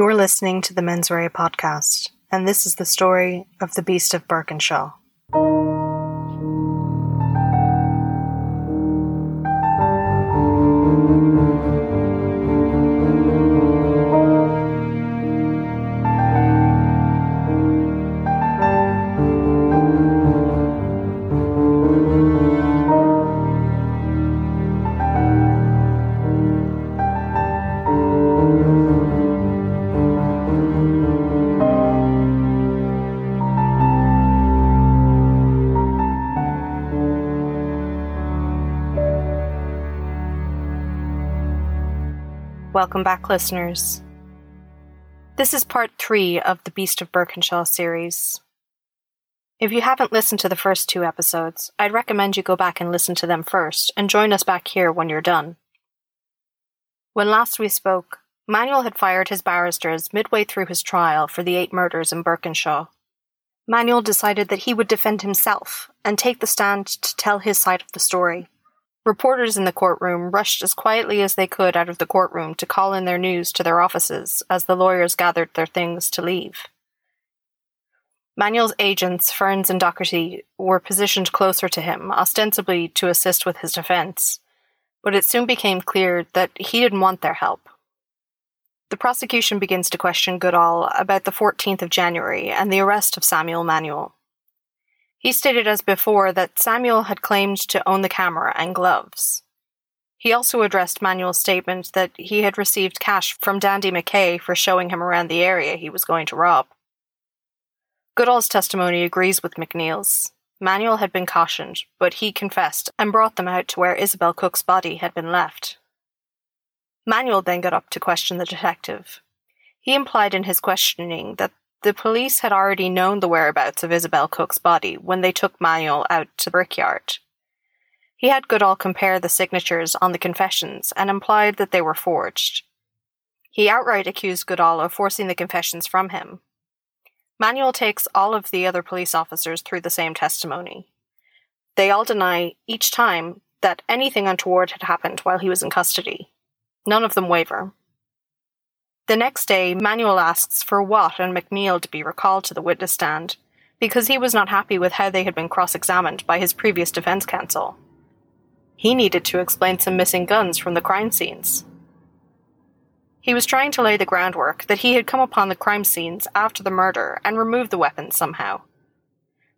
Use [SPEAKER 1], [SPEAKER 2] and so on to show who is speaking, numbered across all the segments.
[SPEAKER 1] You're listening to the Menswear podcast, and this is the story of the Beast of Birkenshaw. Welcome back, listeners. This is part three of the Beast of Birkenshaw series. If you haven't listened to the first two episodes, I'd recommend you go back and listen to them first and join us back here when you're done. When last we spoke, Manuel had fired his barristers midway through his trial for the eight murders in Birkenshaw. Manuel decided that he would defend himself and take the stand to tell his side of the story. Reporters in the courtroom rushed as quietly as they could out of the courtroom to call in their news to their offices as the lawyers gathered their things to leave. Manuel's agents, Ferns and Docherty, were positioned closer to him, ostensibly to assist with his defense, but it soon became clear that he didn't want their help. The prosecution begins to question Goodall about the 14th of January and the arrest of Samuel Manuel. He stated as before that Samuel had claimed to own the camera and gloves. He also addressed Manuel's statement that he had received cash from Dandy McKay for showing him around the area he was going to rob. Goodall's testimony agrees with McNeil's. Manuel had been cautioned, but he confessed and brought them out to where Isabel Cook's body had been left. Manuel then got up to question the detective. He implied in his questioning that the police had already known the whereabouts of Isabel Cook's body when they took Manuel out to the brickyard. He had Goodall compare the signatures on the confessions and implied that they were forged. He outright accused Goodall of forcing the confessions from him. Manuel takes all of the other police officers through the same testimony. They all deny, each time, that anything untoward had happened while he was in custody. None of them waver. The next day, Manuel asks for Watt and McNeil to be recalled to the witness stand because he was not happy with how they had been cross examined by his previous defense counsel. He needed to explain some missing guns from the crime scenes. He was trying to lay the groundwork that he had come upon the crime scenes after the murder and removed the weapons somehow.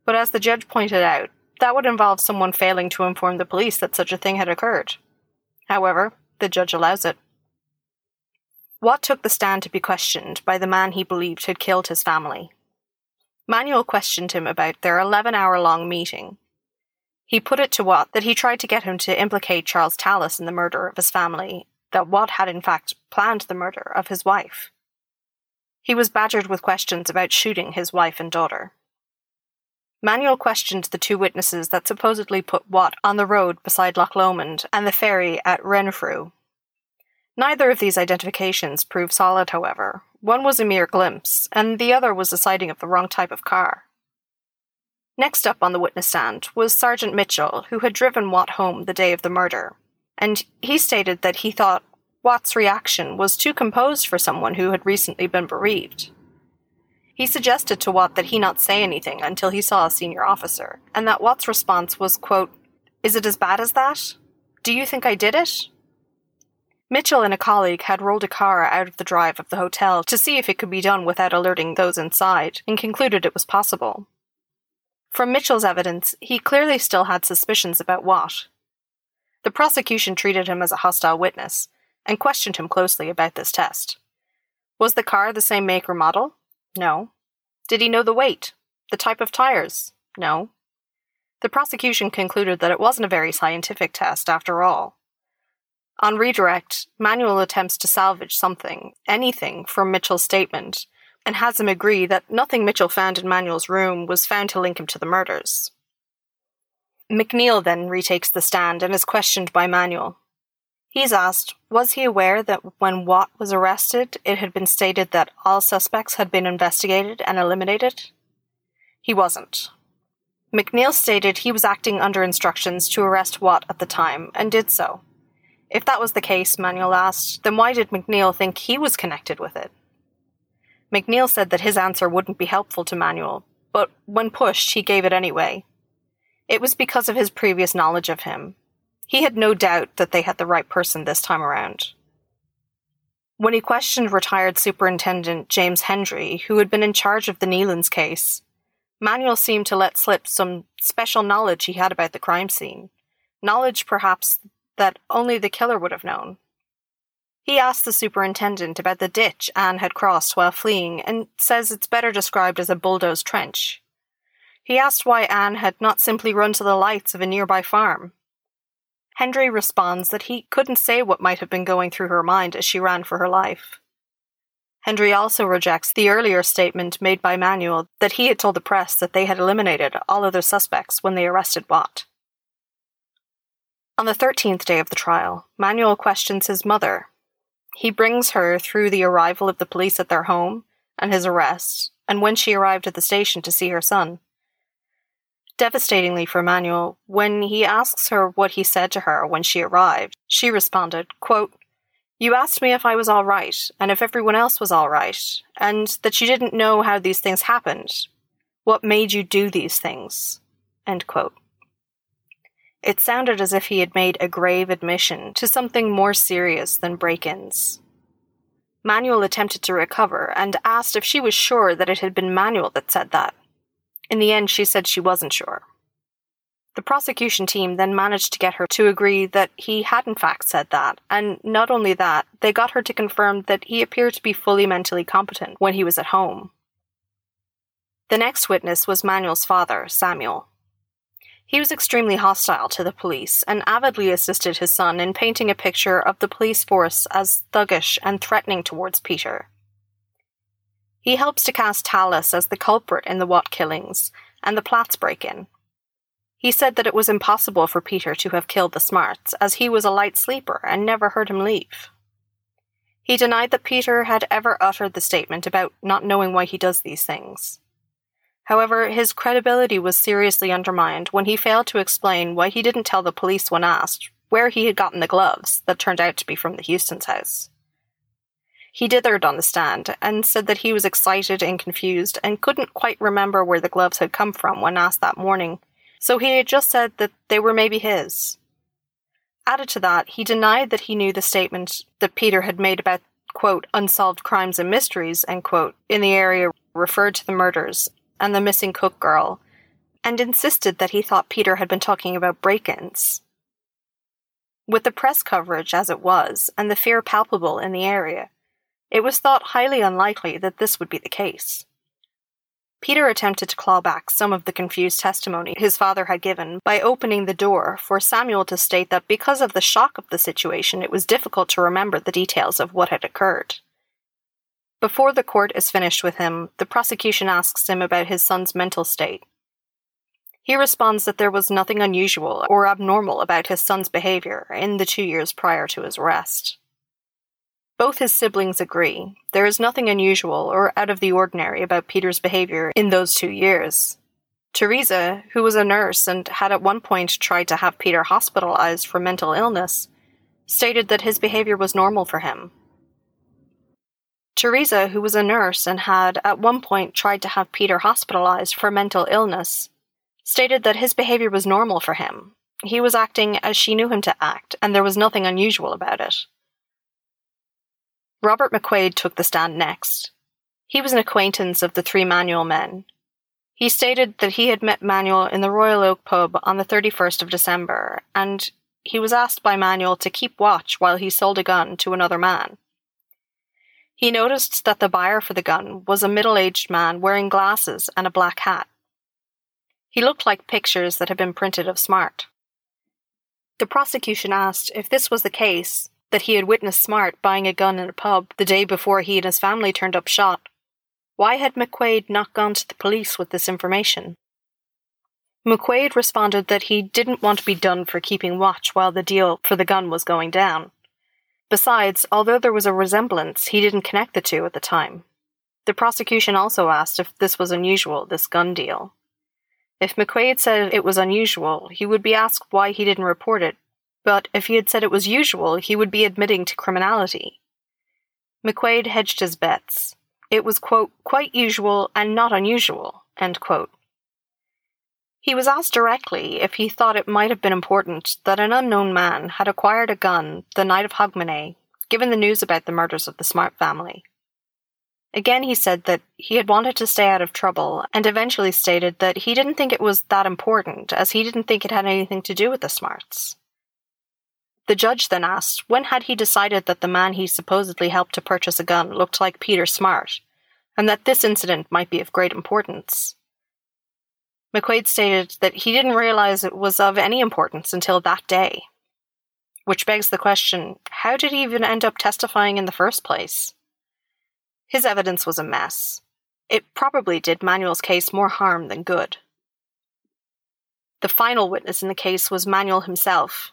[SPEAKER 1] But as the judge pointed out, that would involve someone failing to inform the police that such a thing had occurred. However, the judge allows it. Watt took the stand to be questioned by the man he believed had killed his family. Manuel questioned him about their 11 hour long meeting. He put it to Watt that he tried to get him to implicate Charles Tallis in the murder of his family, that Watt had in fact planned the murder of his wife. He was badgered with questions about shooting his wife and daughter. Manuel questioned the two witnesses that supposedly put Watt on the road beside Loch Lomond and the ferry at Renfrew Neither of these identifications proved solid, however. One was a mere glimpse, and the other was a sighting of the wrong type of car. Next up on the witness stand was Sergeant Mitchell, who had driven Watt home the day of the murder, and he stated that he thought Watt's reaction was too composed for someone who had recently been bereaved. He suggested to Watt that he not say anything until he saw a senior officer, and that Watt's response was, quote, Is it as bad as that? Do you think I did it? Mitchell and a colleague had rolled a car out of the drive of the hotel to see if it could be done without alerting those inside, and concluded it was possible. From Mitchell's evidence, he clearly still had suspicions about Watt. The prosecution treated him as a hostile witness and questioned him closely about this test. Was the car the same make or model? No. Did he know the weight? The type of tires? No. The prosecution concluded that it wasn't a very scientific test after all. On redirect, Manuel attempts to salvage something, anything, from Mitchell's statement, and has him agree that nothing Mitchell found in Manuel's room was found to link him to the murders. McNeil then retakes the stand and is questioned by Manuel. He's asked, was he aware that when Watt was arrested, it had been stated that all suspects had been investigated and eliminated? He wasn't. McNeil stated he was acting under instructions to arrest Watt at the time, and did so. If that was the case, Manuel asked, then why did McNeil think he was connected with it? McNeil said that his answer wouldn't be helpful to Manuel, but when pushed, he gave it anyway. It was because of his previous knowledge of him. He had no doubt that they had the right person this time around. When he questioned retired Superintendent James Hendry, who had been in charge of the Nealons case, Manuel seemed to let slip some special knowledge he had about the crime scene. Knowledge, perhaps, that only the killer would have known. He asked the superintendent about the ditch Anne had crossed while fleeing and says it's better described as a bulldozed trench. He asked why Anne had not simply run to the lights of a nearby farm. Hendry responds that he couldn't say what might have been going through her mind as she ran for her life. Hendry also rejects the earlier statement made by Manuel that he had told the press that they had eliminated all other suspects when they arrested Watt. On the 13th day of the trial, Manuel questions his mother. He brings her through the arrival of the police at their home and his arrest, and when she arrived at the station to see her son. Devastatingly for Manuel, when he asks her what he said to her when she arrived, she responded, quote, You asked me if I was all right, and if everyone else was all right, and that you didn't know how these things happened. What made you do these things? End quote. It sounded as if he had made a grave admission to something more serious than break ins. Manuel attempted to recover and asked if she was sure that it had been Manuel that said that. In the end, she said she wasn't sure. The prosecution team then managed to get her to agree that he had in fact said that, and not only that, they got her to confirm that he appeared to be fully mentally competent when he was at home. The next witness was Manuel's father, Samuel. He was extremely hostile to the police and avidly assisted his son in painting a picture of the police force as thuggish and threatening towards Peter. He helps to cast Tallis as the culprit in the Watt killings and the Platts break in. He said that it was impossible for Peter to have killed the Smarts, as he was a light sleeper and never heard him leave. He denied that Peter had ever uttered the statement about not knowing why he does these things. However, his credibility was seriously undermined when he failed to explain why he didn't tell the police when asked where he had gotten the gloves that turned out to be from the Houston's house. He dithered on the stand and said that he was excited and confused and couldn't quite remember where the gloves had come from when asked that morning, so he had just said that they were maybe his. Added to that, he denied that he knew the statement that Peter had made about, quote, unsolved crimes and mysteries, end quote, in the area referred to the murders and the missing cook girl, and insisted that he thought Peter had been talking about break ins. With the press coverage as it was, and the fear palpable in the area, it was thought highly unlikely that this would be the case. Peter attempted to claw back some of the confused testimony his father had given by opening the door for Samuel to state that because of the shock of the situation, it was difficult to remember the details of what had occurred. Before the court is finished with him, the prosecution asks him about his son's mental state. He responds that there was nothing unusual or abnormal about his son's behavior in the two years prior to his arrest. Both his siblings agree. There is nothing unusual or out of the ordinary about Peter's behavior in those two years. Teresa, who was a nurse and had at one point tried to have Peter hospitalized for mental illness, stated that his behavior was normal for him. Teresa, who was a nurse and had at one point tried to have Peter hospitalized for mental illness, stated that his behavior was normal for him. He was acting as she knew him to act, and there was nothing unusual about it. Robert McQuaid took the stand next. He was an acquaintance of the three Manuel men. He stated that he had met Manuel in the Royal Oak pub on the 31st of December, and he was asked by Manuel to keep watch while he sold a gun to another man. He noticed that the buyer for the gun was a middle aged man wearing glasses and a black hat. He looked like pictures that had been printed of Smart. The prosecution asked if this was the case, that he had witnessed Smart buying a gun in a pub the day before he and his family turned up shot. Why had McQuaid not gone to the police with this information? McQuaid responded that he didn't want to be done for keeping watch while the deal for the gun was going down. Besides, although there was a resemblance, he didn't connect the two at the time. The prosecution also asked if this was unusual, this gun deal. If McQuaid said it was unusual, he would be asked why he didn't report it but if he had said it was usual, he would be admitting to criminality. McQuaid hedged his bets. It was, quote, quite usual and not unusual, end quote. He was asked directly if he thought it might have been important that an unknown man had acquired a gun the night of Hogmanay, given the news about the murders of the Smart family. Again, he said that he had wanted to stay out of trouble and eventually stated that he didn't think it was that important as he didn't think it had anything to do with the Smarts. The judge then asked when had he decided that the man he supposedly helped to purchase a gun looked like Peter Smart, and that this incident might be of great importance. McQuaid stated that he didn't realize it was of any importance until that day. Which begs the question how did he even end up testifying in the first place? His evidence was a mess. It probably did Manuel's case more harm than good. The final witness in the case was Manuel himself.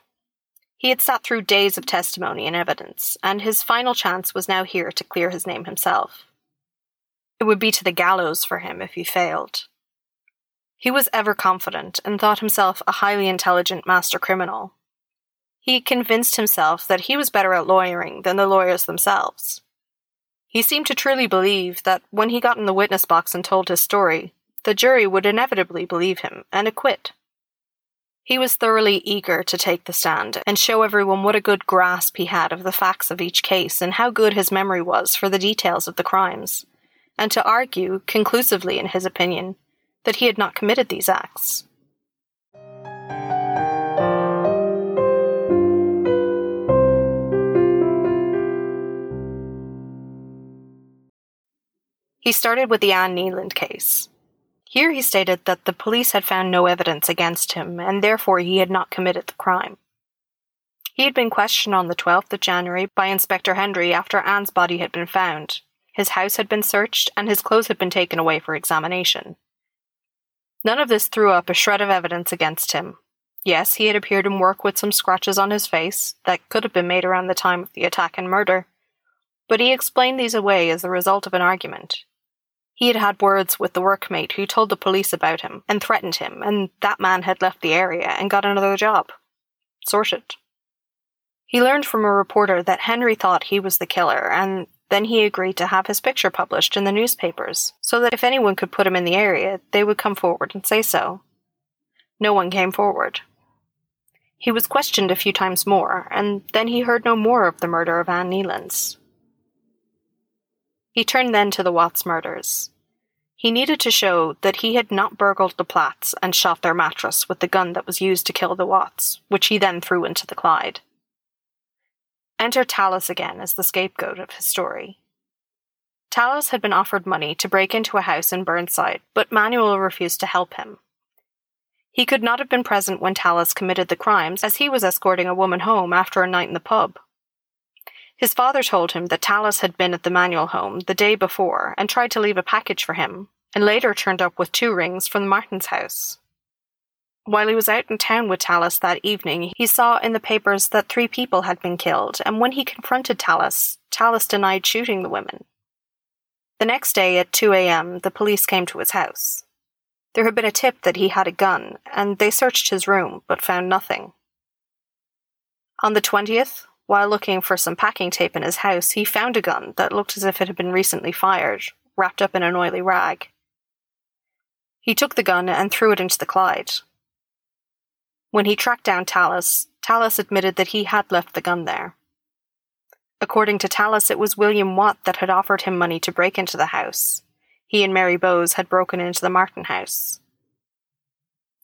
[SPEAKER 1] He had sat through days of testimony and evidence, and his final chance was now here to clear his name himself. It would be to the gallows for him if he failed. He was ever confident and thought himself a highly intelligent master criminal. He convinced himself that he was better at lawyering than the lawyers themselves. He seemed to truly believe that when he got in the witness box and told his story, the jury would inevitably believe him and acquit. He was thoroughly eager to take the stand and show everyone what a good grasp he had of the facts of each case and how good his memory was for the details of the crimes, and to argue, conclusively in his opinion, that he had not committed these acts. He started with the Anne Kneeland case. Here he stated that the police had found no evidence against him, and therefore he had not committed the crime. He had been questioned on the 12th of January by Inspector Hendry after Anne's body had been found. His house had been searched, and his clothes had been taken away for examination. None of this threw up a shred of evidence against him. Yes, he had appeared in work with some scratches on his face that could have been made around the time of the attack and murder, but he explained these away as the result of an argument. He had had words with the workmate who told the police about him and threatened him, and that man had left the area and got another job. Sorted. He learned from a reporter that Hendry thought he was the killer, and then he agreed to have his picture published in the newspapers, so that if anyone could put him in the area, they would come forward and say so. No one came forward. He was questioned a few times more, and then he heard no more of the murder of Anne Kneilands. He turned then to the Watts murders. He needed to show that he had not burgled the Platts and shot their mattress with the gun that was used to kill the Watts, which he then threw into the Clyde. Enter Tallis again as the scapegoat of his story. Tallis had been offered money to break into a house in Burnside, but Manuel refused to help him. He could not have been present when Tallis committed the crimes, as he was escorting a woman home after a night in the pub. His father told him that Tallis had been at the Manuel home the day before and tried to leave a package for him, and later turned up with two rings from the Martins' house. While he was out in town with Tallis that evening, he saw in the papers that three people had been killed, and when he confronted Tallis, Tallis denied shooting the women. The next day at 2 a.m., the police came to his house. There had been a tip that he had a gun, and they searched his room but found nothing. On the 20th, while looking for some packing tape in his house, he found a gun that looked as if it had been recently fired, wrapped up in an oily rag. He took the gun and threw it into the Clyde. When he tracked down Tallis, Tallis admitted that he had left the gun there. According to Tallis, it was William Watt that had offered him money to break into the house. He and Mary Bowes had broken into the Martin house.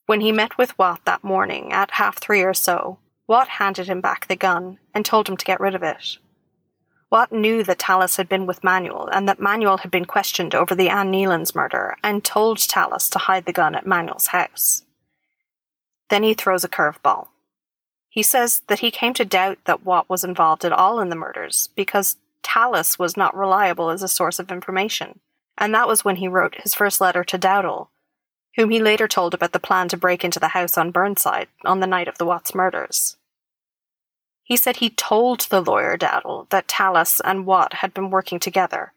[SPEAKER 1] When he met with Watt that morning at half three or so, Watt handed him back the gun and told him to get rid of it. Watt knew that Tallis had been with Manuel and that Manuel had been questioned over the Anne Kneilands murder and told Tallis to hide the gun at Manuel's house. Then he throws a curveball. He says that he came to doubt that Watt was involved at all in the murders because Tallis was not reliable as a source of information, and that was when he wrote his first letter to Dowdall, whom he later told about the plan to break into the house on Burnside on the night of the Watts murders. He said he told the lawyer Dowdall that Tallis and Watt had been working together,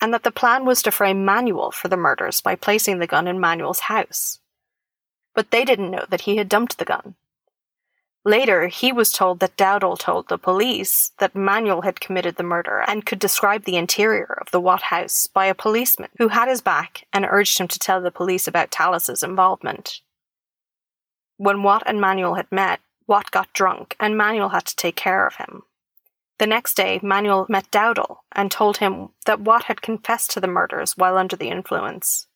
[SPEAKER 1] and that the plan was to frame Manuel for the murders by placing the gun in Manuel's house. But they didn't know that he had dumped the gun. Later, he was told that Dowdall told the police that Manuel had committed the murder and could describe the interior of the Watt house by a policeman who had his back and urged him to tell the police about Tallis's involvement. When Watt and Manuel had met, Watt got drunk and Manuel had to take care of him. The next day, Manuel met Dowdall and told him that Watt had confessed to the murders while under the influence.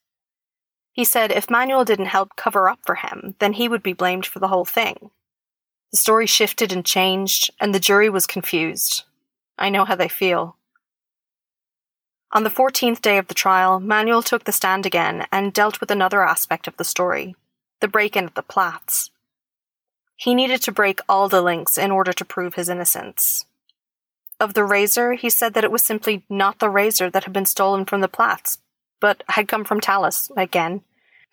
[SPEAKER 1] He said if Manuel didn't help cover up for him, then he would be blamed for the whole thing. The story shifted and changed, and the jury was confused. I know how they feel. On the 14th day of the trial, Manuel took the stand again and dealt with another aspect of the story the break in at the Platts. He needed to break all the links in order to prove his innocence. Of the razor, he said that it was simply not the razor that had been stolen from the Platts, but had come from Tallis, again,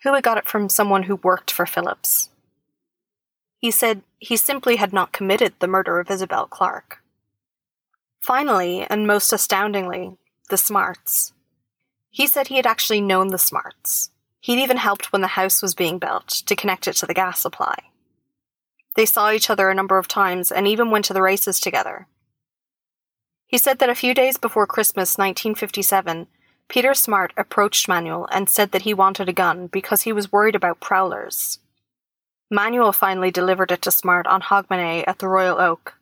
[SPEAKER 1] who had got it from someone who worked for Phillips. He said he simply had not committed the murder of Isabel Clark. Finally, and most astoundingly, the Smarts. He said he had actually known the Smarts. He'd even helped when the house was being built to connect it to the gas supply. They saw each other a number of times and even went to the races together. He said that a few days before Christmas 1957, Peter Smart approached Manuel and said that he wanted a gun because he was worried about prowlers. Manuel finally delivered it to Smart on Hogmanay at the Royal Oak.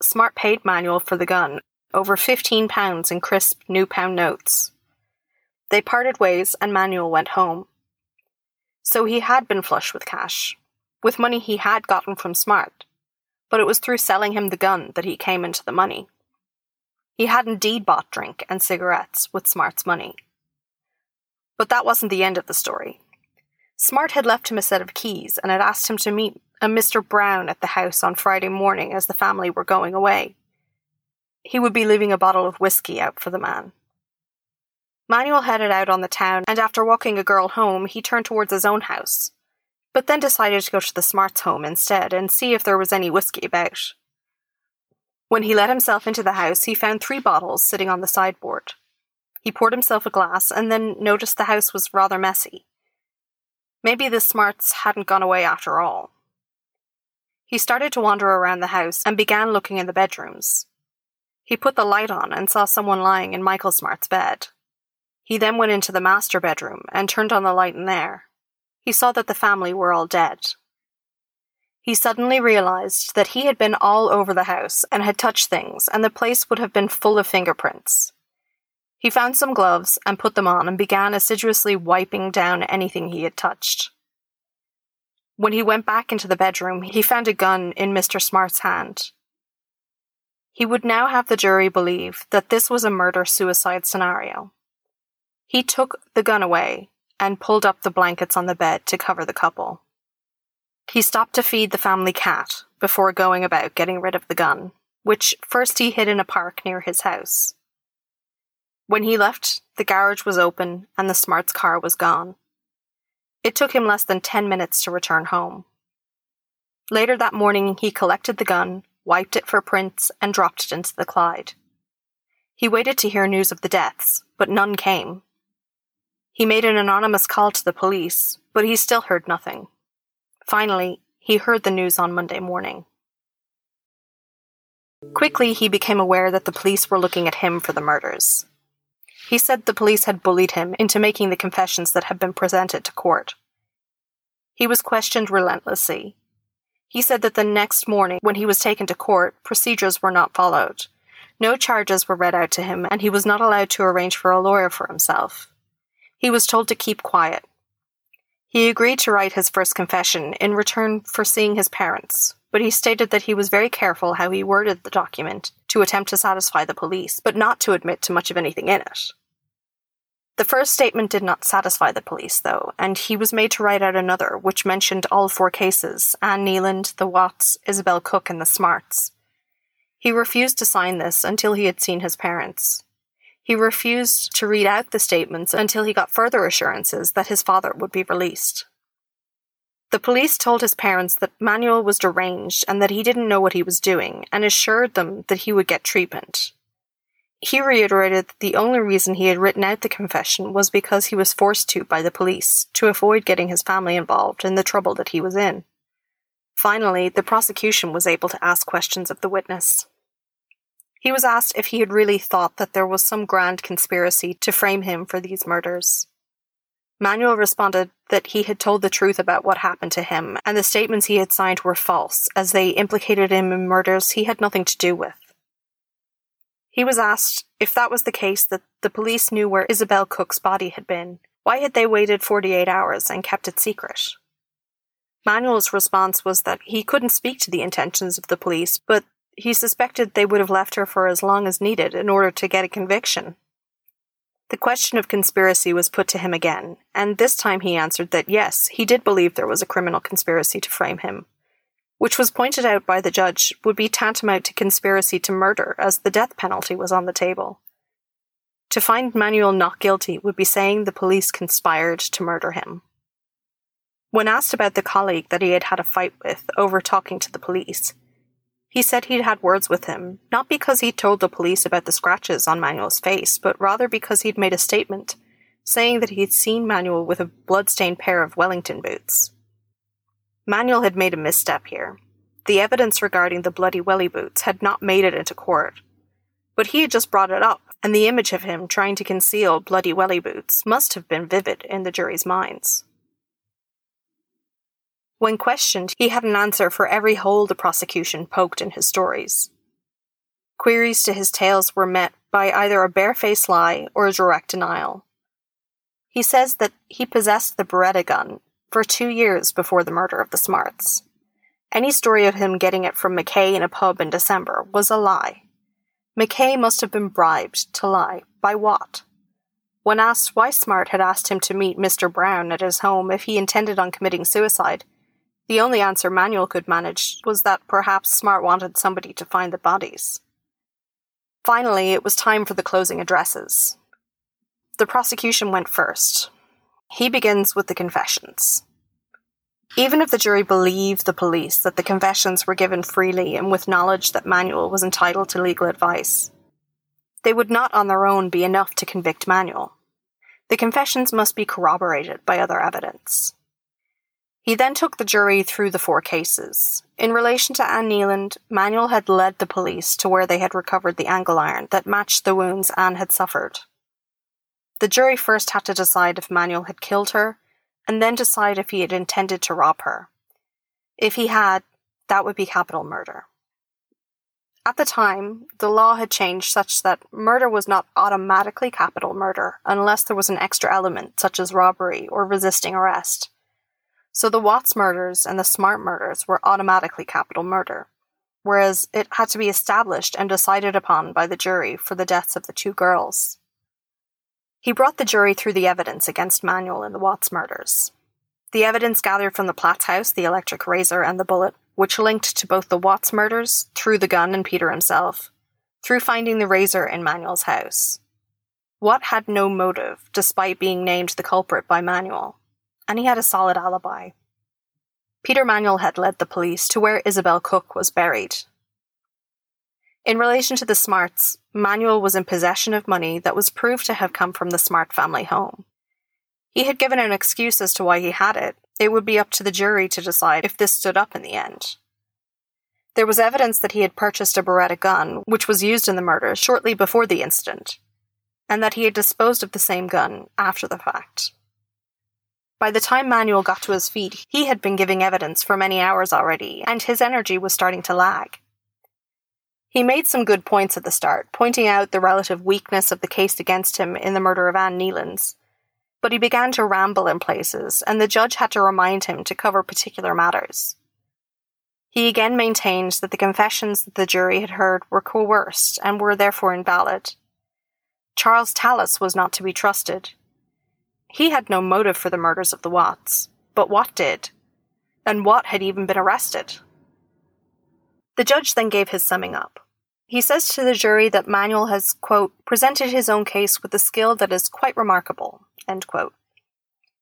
[SPEAKER 1] Smart paid Manuel for the gun, over fifteen pounds in crisp new pound notes. They parted ways and Manuel went home. So he had been flush with cash, with money he had gotten from Smart, but it was through selling him the gun that he came into the money. He had indeed bought drink and cigarettes with Smart's money. But that wasn't the end of the story. Smart had left him a set of keys and had asked him to meet uh, a Mr. Brown at the house on Friday morning as the family were going away. He would be leaving a bottle of whiskey out for the man. Manuel headed out on the town, and after walking a girl home, he turned towards his own house, but then decided to go to the Smarts' home instead and see if there was any whiskey about. When he let himself into the house, he found three bottles sitting on the sideboard. He poured himself a glass and then noticed the house was rather messy. Maybe the smarts hadn't gone away after all. He started to wander around the house and began looking in the bedrooms. He put the light on and saw someone lying in Michael Smart's bed. He then went into the master bedroom and turned on the light in there. He saw that the family were all dead. He suddenly realized that he had been all over the house and had touched things, and the place would have been full of fingerprints. He found some gloves and put them on and began assiduously wiping down anything he had touched. When he went back into the bedroom, he found a gun in Mr. Smart's hand. He would now have the jury believe that this was a murder suicide scenario. He took the gun away and pulled up the blankets on the bed to cover the couple. He stopped to feed the family cat before going about getting rid of the gun, which first he hid in a park near his house. When he left, the garage was open and the Smart's car was gone. It took him less than 10 minutes to return home. Later that morning, he collected the gun, wiped it for prints, and dropped it into the Clyde. He waited to hear news of the deaths, but none came. He made an anonymous call to the police, but he still heard nothing. Finally, he heard the news on Monday morning. Quickly, he became aware that the police were looking at him for the murders. He said the police had bullied him into making the confessions that had been presented to court. He was questioned relentlessly. He said that the next morning, when he was taken to court, procedures were not followed. No charges were read out to him, and he was not allowed to arrange for a lawyer for himself. He was told to keep quiet. He agreed to write his first confession in return for seeing his parents, but he stated that he was very careful how he worded the document to attempt to satisfy the police, but not to admit to much of anything in it. The first statement did not satisfy the police, though, and he was made to write out another, which mentioned all four cases Anne Neeland, the Watts, Isabel Cook, and the Smarts. He refused to sign this until he had seen his parents. He refused to read out the statements until he got further assurances that his father would be released. The police told his parents that Manuel was deranged and that he didn't know what he was doing, and assured them that he would get treatment. He reiterated that the only reason he had written out the confession was because he was forced to by the police to avoid getting his family involved in the trouble that he was in. Finally, the prosecution was able to ask questions of the witness. He was asked if he had really thought that there was some grand conspiracy to frame him for these murders. Manuel responded that he had told the truth about what happened to him, and the statements he had signed were false, as they implicated him in murders he had nothing to do with. He was asked if that was the case that the police knew where Isabel Cook's body had been, why had they waited 48 hours and kept it secret? Manuel's response was that he couldn't speak to the intentions of the police, but he suspected they would have left her for as long as needed in order to get a conviction. The question of conspiracy was put to him again, and this time he answered that yes, he did believe there was a criminal conspiracy to frame him, which was pointed out by the judge would be tantamount to conspiracy to murder, as the death penalty was on the table. To find Manuel not guilty would be saying the police conspired to murder him. When asked about the colleague that he had had a fight with over talking to the police, he said he'd had words with him, not because he'd told the police about the scratches on Manuel's face, but rather because he'd made a statement saying that he'd seen Manuel with a blood-stained pair of Wellington boots. Manuel had made a misstep here. The evidence regarding the bloody welly boots had not made it into court, but he had just brought it up, and the image of him trying to conceal bloody welly boots must have been vivid in the jury's minds. When questioned, he had an answer for every hole the prosecution poked in his stories. Queries to his tales were met by either a barefaced lie or a direct denial. He says that he possessed the Beretta gun for two years before the murder of the Smarts. Any story of him getting it from McKay in a pub in December was a lie. McKay must have been bribed to lie. By what? When asked why Smart had asked him to meet Mr. Brown at his home if he intended on committing suicide, the only answer Manuel could manage was that perhaps Smart wanted somebody to find the bodies. Finally, it was time for the closing addresses. The prosecution went first. He begins with the confessions. Even if the jury believed the police that the confessions were given freely and with knowledge that Manuel was entitled to legal advice, they would not on their own be enough to convict Manuel. The confessions must be corroborated by other evidence. He then took the jury through the four cases. In relation to Anne Neeland, Manuel had led the police to where they had recovered the angle iron that matched the wounds Anne had suffered. The jury first had to decide if Manuel had killed her, and then decide if he had intended to rob her. If he had, that would be capital murder. At the time, the law had changed such that murder was not automatically capital murder unless there was an extra element such as robbery or resisting arrest. So the Watts murders and the Smart murders were automatically capital murder, whereas it had to be established and decided upon by the jury for the deaths of the two girls. He brought the jury through the evidence against Manuel in the Watts murders. The evidence gathered from the Platts house, the electric razor, and the bullet, which linked to both the Watts murders, through the gun and Peter himself, through finding the razor in Manuel's house. Watt had no motive, despite being named the culprit by Manuel and he had a solid alibi. Peter Manuel had led the police to where Isabel Cook was buried. In relation to the Smarts, Manuel was in possession of money that was proved to have come from the Smart family home. He had given an excuse as to why he had it. It would be up to the jury to decide if this stood up in the end. There was evidence that he had purchased a Beretta gun, which was used in the murder shortly before the incident, and that he had disposed of the same gun after the fact. By the time Manuel got to his feet, he had been giving evidence for many hours already, and his energy was starting to lag. He made some good points at the start, pointing out the relative weakness of the case against him in the murder of Anne Kneilands. But he began to ramble in places, and the judge had to remind him to cover particular matters. He again maintained that the confessions that the jury had heard were coerced and were therefore invalid. Charles Tallis was not to be trusted, he had no motive for the murders of the Watts, but Watt did, and Watt had even been arrested. The judge then gave his summing up. He says to the jury that Manuel has, quote, presented his own case with a skill that is quite remarkable, end quote.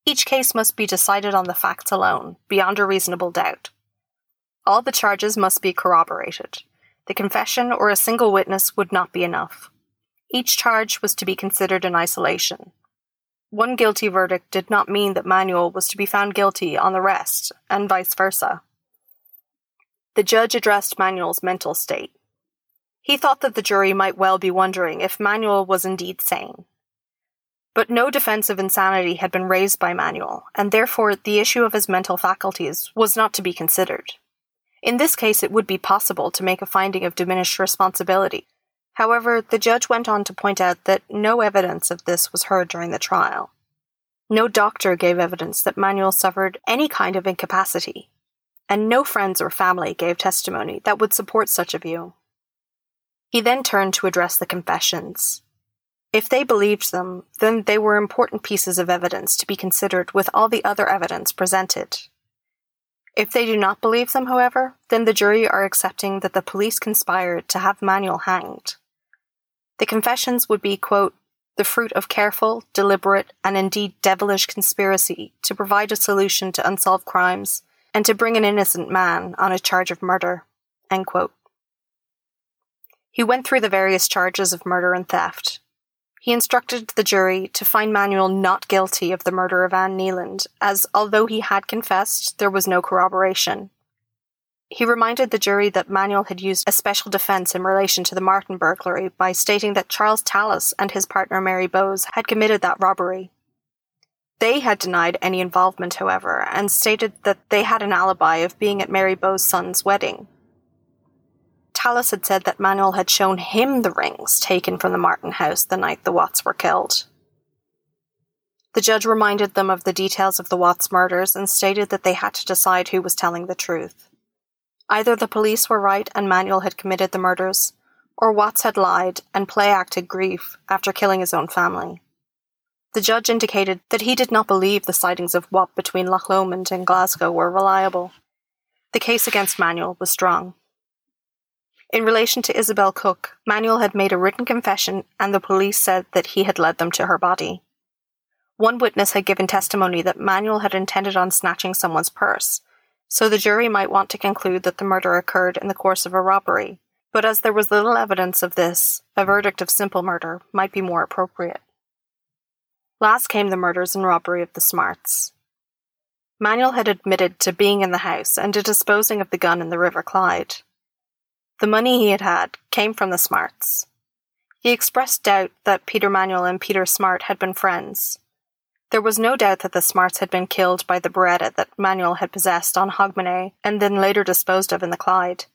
[SPEAKER 1] Each case must be decided on the facts alone, beyond a reasonable doubt. All the charges must be corroborated. The confession or a single witness would not be enough. Each charge was to be considered in isolation, one guilty verdict did not mean that Manuel was to be found guilty on the rest, and vice versa. the judge addressed Manuel's mental state. He thought that the jury might well be wondering if Manuel was indeed sane. But no defense of insanity had been raised by Manuel, and therefore the issue of his mental faculties was not to be considered. In this case, it would be possible to make a finding of diminished responsibility. However, the judge went on to point out that no evidence of this was heard during the trial. No doctor gave evidence that Manuel suffered any kind of incapacity, and no friends or family gave testimony that would support such a view. He then turned to address the confessions. If they believed them, then they were important pieces of evidence to be considered with all the other evidence presented. If they do not believe them, however, then the jury are accepting that the police conspired to have Manuel hanged. The confessions would be, quote, the fruit of careful, deliberate, and indeed devilish conspiracy to provide a solution to unsolved crimes and to bring an innocent man on a charge of murder. He went through the various charges of murder and theft, he instructed the jury to find Manuel not guilty of the murder of Anne Kneeland, as although he had confessed, there was no corroboration. He reminded the jury that Manuel had used a special defense in relation to the Martin burglary by stating that Charles Tallis and his partner Mary Bowes had committed that robbery. They had denied any involvement, however, and stated that they had an alibi of being at Mary Bowes' son's wedding. Tallis had said that Manuel had shown him the rings taken from the Martin house the night the Watts were killed. The judge reminded them of the details of the Watts murders and stated that they had to decide who was telling the truth. Either the police were right and Manuel had committed the murders, or Watts had lied and play acted grief after killing his own family. The judge indicated that he did not believe the sightings of Watt between Loch Lomond and Glasgow were reliable. The case against Manuel was strong. In relation to Isabel Cook, Manuel had made a written confession and the police said that he had led them to her body. One witness had given testimony that Manuel had intended on snatching someone's purse, so the jury might want to conclude that the murder occurred in the course of a robbery, but as there was little evidence of this, a verdict of simple murder might be more appropriate. Last came the murders and robbery of the Smarts. Manuel had admitted to being in the house and to disposing of the gun in the River Clyde. The money he had had came from the Smarts. He expressed doubt that Peter Manuel and Peter Smart had been friends. There was no doubt that the Smarts had been killed by the Beretta that Manuel had possessed on Hogmanay and then later disposed of in the Clyde.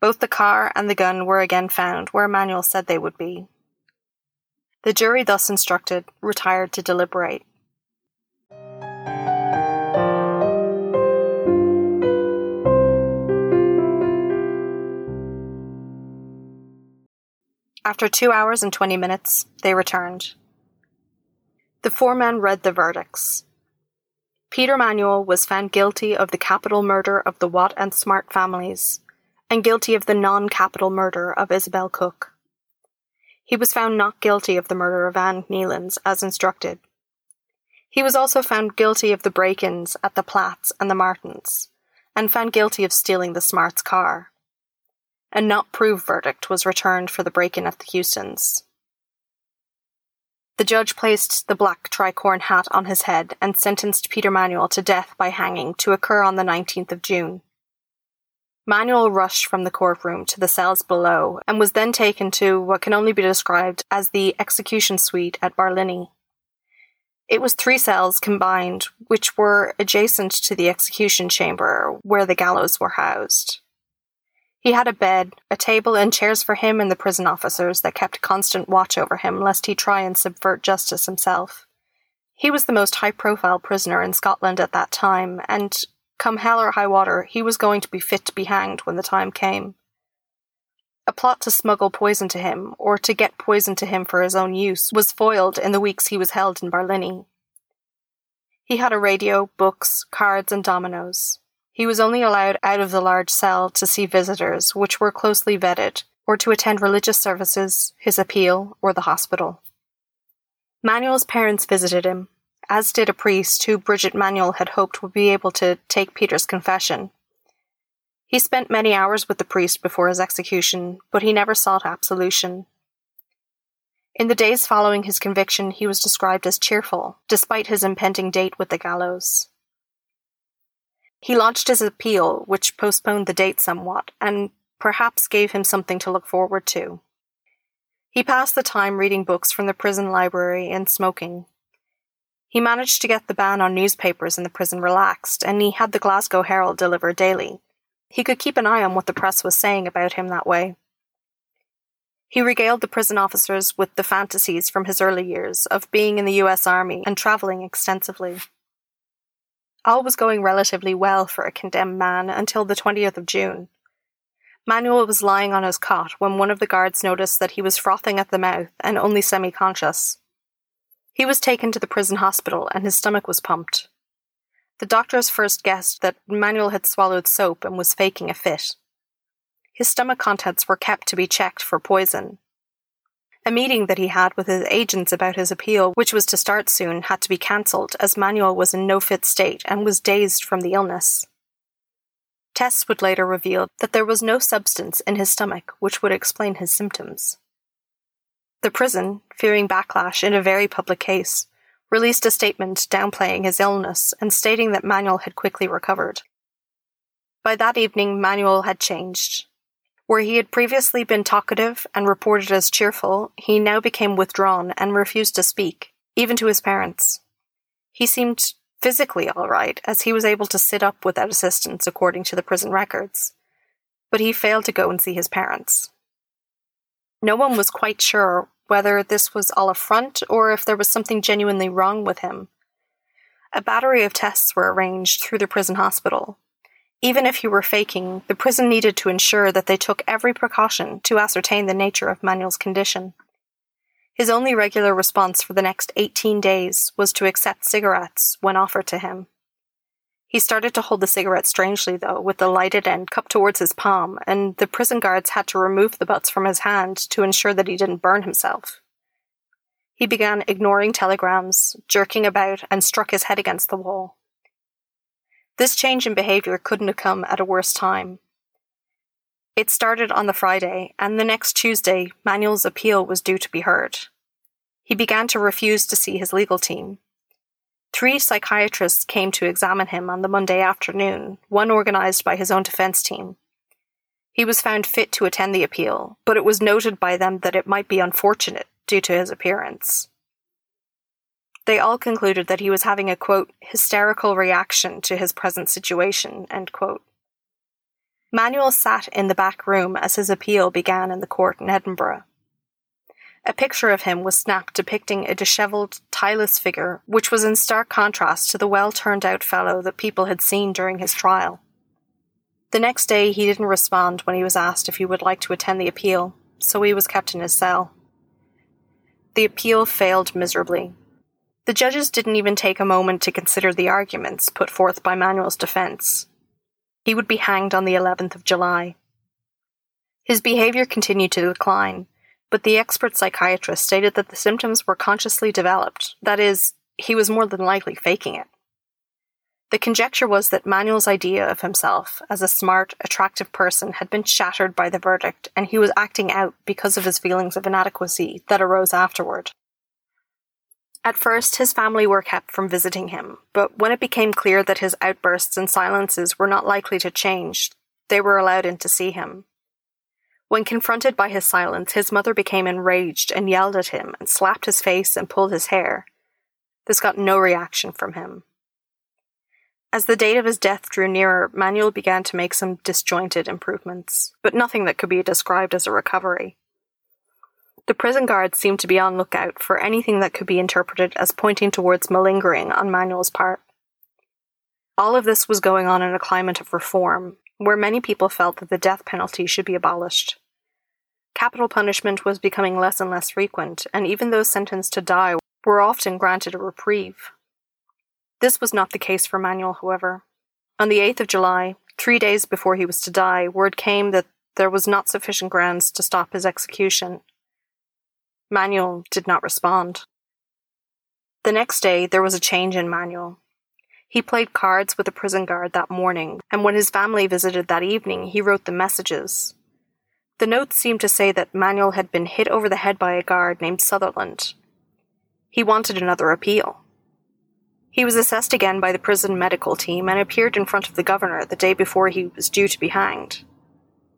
[SPEAKER 1] Both the car and the gun were again found where Manuel said they would be. The jury, thus instructed, retired to deliberate. After two hours and twenty minutes, they returned. The foreman read the verdicts. Peter Manuel was found guilty of the capital murder of the Watt and Smart families, and guilty of the non capital murder of Isabel Cook. He was found not guilty of the murder of Anne Kneilands, as instructed. He was also found guilty of the break ins at the Platts and the Martins, and found guilty of stealing the Smart's car a not proved verdict was returned for the break in at the Houstons. The judge placed the black tricorn hat on his head and sentenced Peter Manuel to death by hanging to occur on the 19th of June. Manuel rushed from the courtroom to the cells below and was then taken to what can only be described as the execution suite at Barlinnie. It was three cells combined, which were adjacent to the execution chamber where the gallows were housed. He had a bed, a table, and chairs for him and the prison officers that kept constant watch over him lest he try and subvert justice himself. He was the most high profile prisoner in Scotland at that time, and come hell or high water, he was going to be fit to be hanged when the time came. A plot to smuggle poison to him, or to get poison to him for his own use, was foiled in the weeks he was held in Barlinnie. He had a radio, books, cards, and dominoes. He was only allowed out of the large cell to see visitors, which were closely vetted, or to attend religious services, his appeal, or the hospital. Manuel's parents visited him, as did a priest who Bridget Manuel had hoped would be able to take Peter's confession. He spent many hours with the priest before his execution, but he never sought absolution. In the days following his conviction, he was described as cheerful, despite his impending date with the gallows. He lodged his appeal, which postponed the date somewhat, and perhaps gave him something to look forward to. He passed the time reading books from the prison library and smoking. He managed to get the ban on newspapers in the prison relaxed, and he had the Glasgow Herald delivered daily. He could keep an eye on what the press was saying about him that way. He regaled the prison officers with the fantasies from his early years of being in the US Army and travelling extensively. All was going relatively well for a condemned man until the 20th of June. Manuel was lying on his cot when one of the guards noticed that he was frothing at the mouth and only semi conscious. He was taken to the prison hospital and his stomach was pumped. The doctors first guessed that Manuel had swallowed soap and was faking a fit. His stomach contents were kept to be checked for poison. A meeting that he had with his agents about his appeal, which was to start soon, had to be cancelled as Manuel was in no fit state and was dazed from the illness. Tests would later reveal that there was no substance in his stomach which would explain his symptoms. The prison, fearing backlash in a very public case, released a statement downplaying his illness and stating that Manuel had quickly recovered. By that evening, Manuel had changed. Where he had previously been talkative and reported as cheerful, he now became withdrawn and refused to speak, even to his parents. He seemed physically all right, as he was able to sit up without assistance according to the prison records. But he failed to go and see his parents. No one was quite sure whether this was all a front or if there was something genuinely wrong with him. A battery of tests were arranged through the prison hospital. Even if he were faking, the prison needed to ensure that they took every precaution to ascertain the nature of Manuel's condition. His only regular response for the next 18 days was to accept cigarettes when offered to him. He started to hold the cigarette strangely, though, with the lighted end cupped towards his palm, and the prison guards had to remove the butts from his hand to ensure that he didn't burn himself. He began ignoring telegrams, jerking about, and struck his head against the wall. This change in behavior couldn't have come at a worse time. It started on the Friday, and the next Tuesday, Manuel's appeal was due to be heard. He began to refuse to see his legal team. Three psychiatrists came to examine him on the Monday afternoon, one organized by his own defense team. He was found fit to attend the appeal, but it was noted by them that it might be unfortunate due to his appearance. They all concluded that he was having a quote, hysterical reaction to his present situation, end quote. Manuel sat in the back room as his appeal began in the court in Edinburgh. A picture of him was snapped depicting a dishevelled, tieless figure, which was in stark contrast to the well turned out fellow that people had seen during his trial. The next day, he didn't respond when he was asked if he would like to attend the appeal, so he was kept in his cell. The appeal failed miserably. The judges didn't even take a moment to consider the arguments put forth by Manuel's defense, he would be hanged on the 11th of July. His behavior continued to decline, but the expert psychiatrist stated that the symptoms were consciously developed, that is, he was more than likely faking it. The conjecture was that Manuel's idea of himself as a smart, attractive person had been shattered by the verdict, and he was acting out because of his feelings of inadequacy that arose afterward. At first, his family were kept from visiting him, but when it became clear that his outbursts and silences were not likely to change, they were allowed in to see him. When confronted by his silence, his mother became enraged and yelled at him and slapped his face and pulled his hair. This got no reaction from him. As the date of his death drew nearer, Manuel began to make some disjointed improvements, but nothing that could be described as a recovery. The prison guards seemed to be on lookout for anything that could be interpreted as pointing towards malingering on Manuel's part. All of this was going on in a climate of reform, where many people felt that the death penalty should be abolished. Capital punishment was becoming less and less frequent, and even those sentenced to die were often granted a reprieve. This was not the case for Manuel, however. On the 8th of July, three days before he was to die, word came that there was not sufficient grounds to stop his execution, Manuel did not respond. The next day, there was a change in Manuel. He played cards with a prison guard that morning, and when his family visited that evening, he wrote the messages. The notes seemed to say that Manuel had been hit over the head by a guard named Sutherland. He wanted another appeal. He was assessed again by the prison medical team and appeared in front of the governor the day before he was due to be hanged.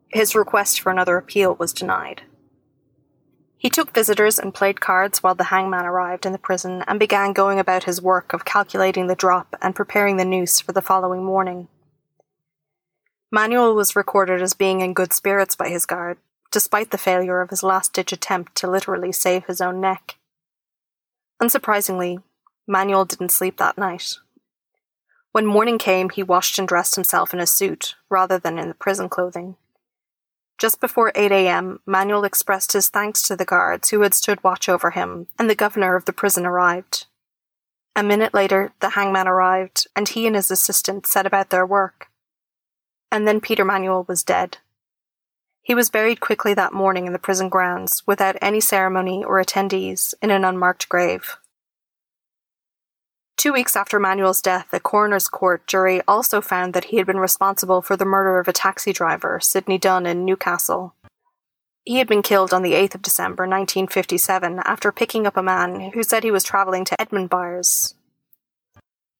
[SPEAKER 1] His request for another appeal was denied. He took visitors and played cards while the hangman arrived in the prison and began going about his work of calculating the drop and preparing the noose for the following morning. Manuel was recorded as being in good spirits by his guard, despite the failure of his last ditch attempt to literally save his own neck. Unsurprisingly, Manuel didn't sleep that night. When morning came, he washed and dressed himself in a suit rather than in the prison clothing. Just before 8 a.m., Manuel expressed his thanks to the guards who had stood watch over him, and the governor of the prison arrived. A minute later, the hangman arrived, and he and his assistant set about their work. And then Peter Manuel was dead. He was buried quickly that morning in the prison grounds, without any ceremony or attendees, in an unmarked grave. Two weeks after Manuel's death, a coroner's court jury also found that he had been responsible for the murder of a taxi driver, Sidney Dunn, in Newcastle. He had been killed on the 8th of December 1957 after picking up a man who said he was travelling to Edmund Edmundbyers.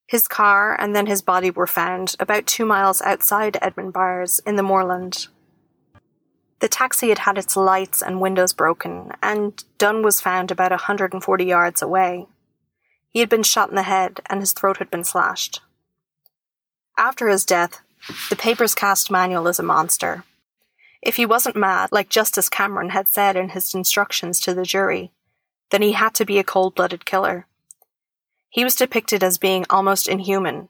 [SPEAKER 1] His car and then his body were found about two miles outside Edmund Edmundbyers in the moorland. The taxi had had its lights and windows broken, and Dunn was found about 140 yards away. He had been shot in the head and his throat had been slashed. After his death, the papers cast Manuel as a monster. If he wasn't mad, like Justice Cameron had said in his instructions to the jury, then he had to be a cold blooded killer. He was depicted as being almost inhuman.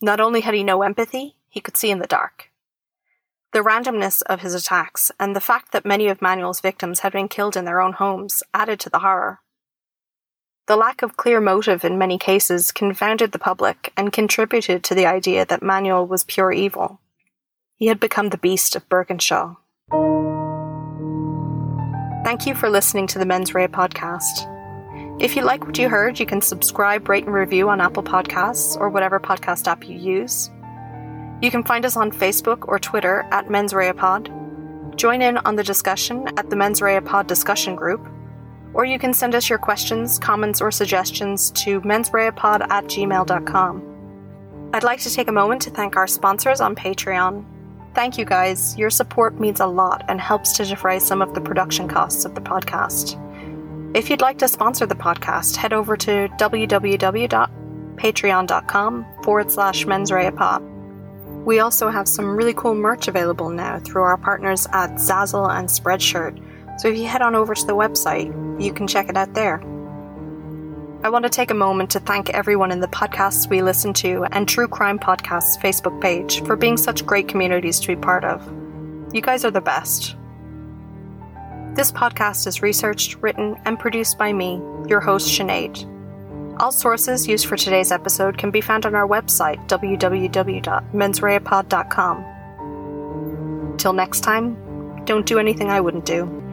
[SPEAKER 1] Not only had he no empathy, he could see in the dark. The randomness of his attacks and the fact that many of Manuel's victims had been killed in their own homes added to the horror. The lack of clear motive in many cases confounded the public and contributed to the idea that Manuel was pure evil. He had become the beast of Birkenshaw. Thank you for listening to the Mens Rea podcast. If you like what you heard, you can subscribe, rate, and review on Apple Podcasts or whatever podcast app you use. You can find us on Facebook or Twitter at Mens Rea Pod. Join in on the discussion at the Mens Rea Pod discussion group or you can send us your questions, comments, or suggestions to mensreapod at gmail.com. I'd like to take a moment to thank our sponsors on Patreon. Thank you guys. Your support means a lot and helps to defray some of the production costs of the podcast. If you'd like to sponsor the podcast, head over to www.patreon.com forward slash mensreapod. We also have some really cool merch available now through our partners at Zazzle and Spreadshirt so if you head on over to the website, you can check it out there. I want to take a moment to thank everyone in the podcasts we listen to and True Crime Podcasts Facebook page for being such great communities to be part of. You guys are the best. This podcast is researched, written, and produced by me, your host, Sinead. All sources used for today's episode can be found on our website, www.mensreapod.com. Till next time, don't do anything I wouldn't do.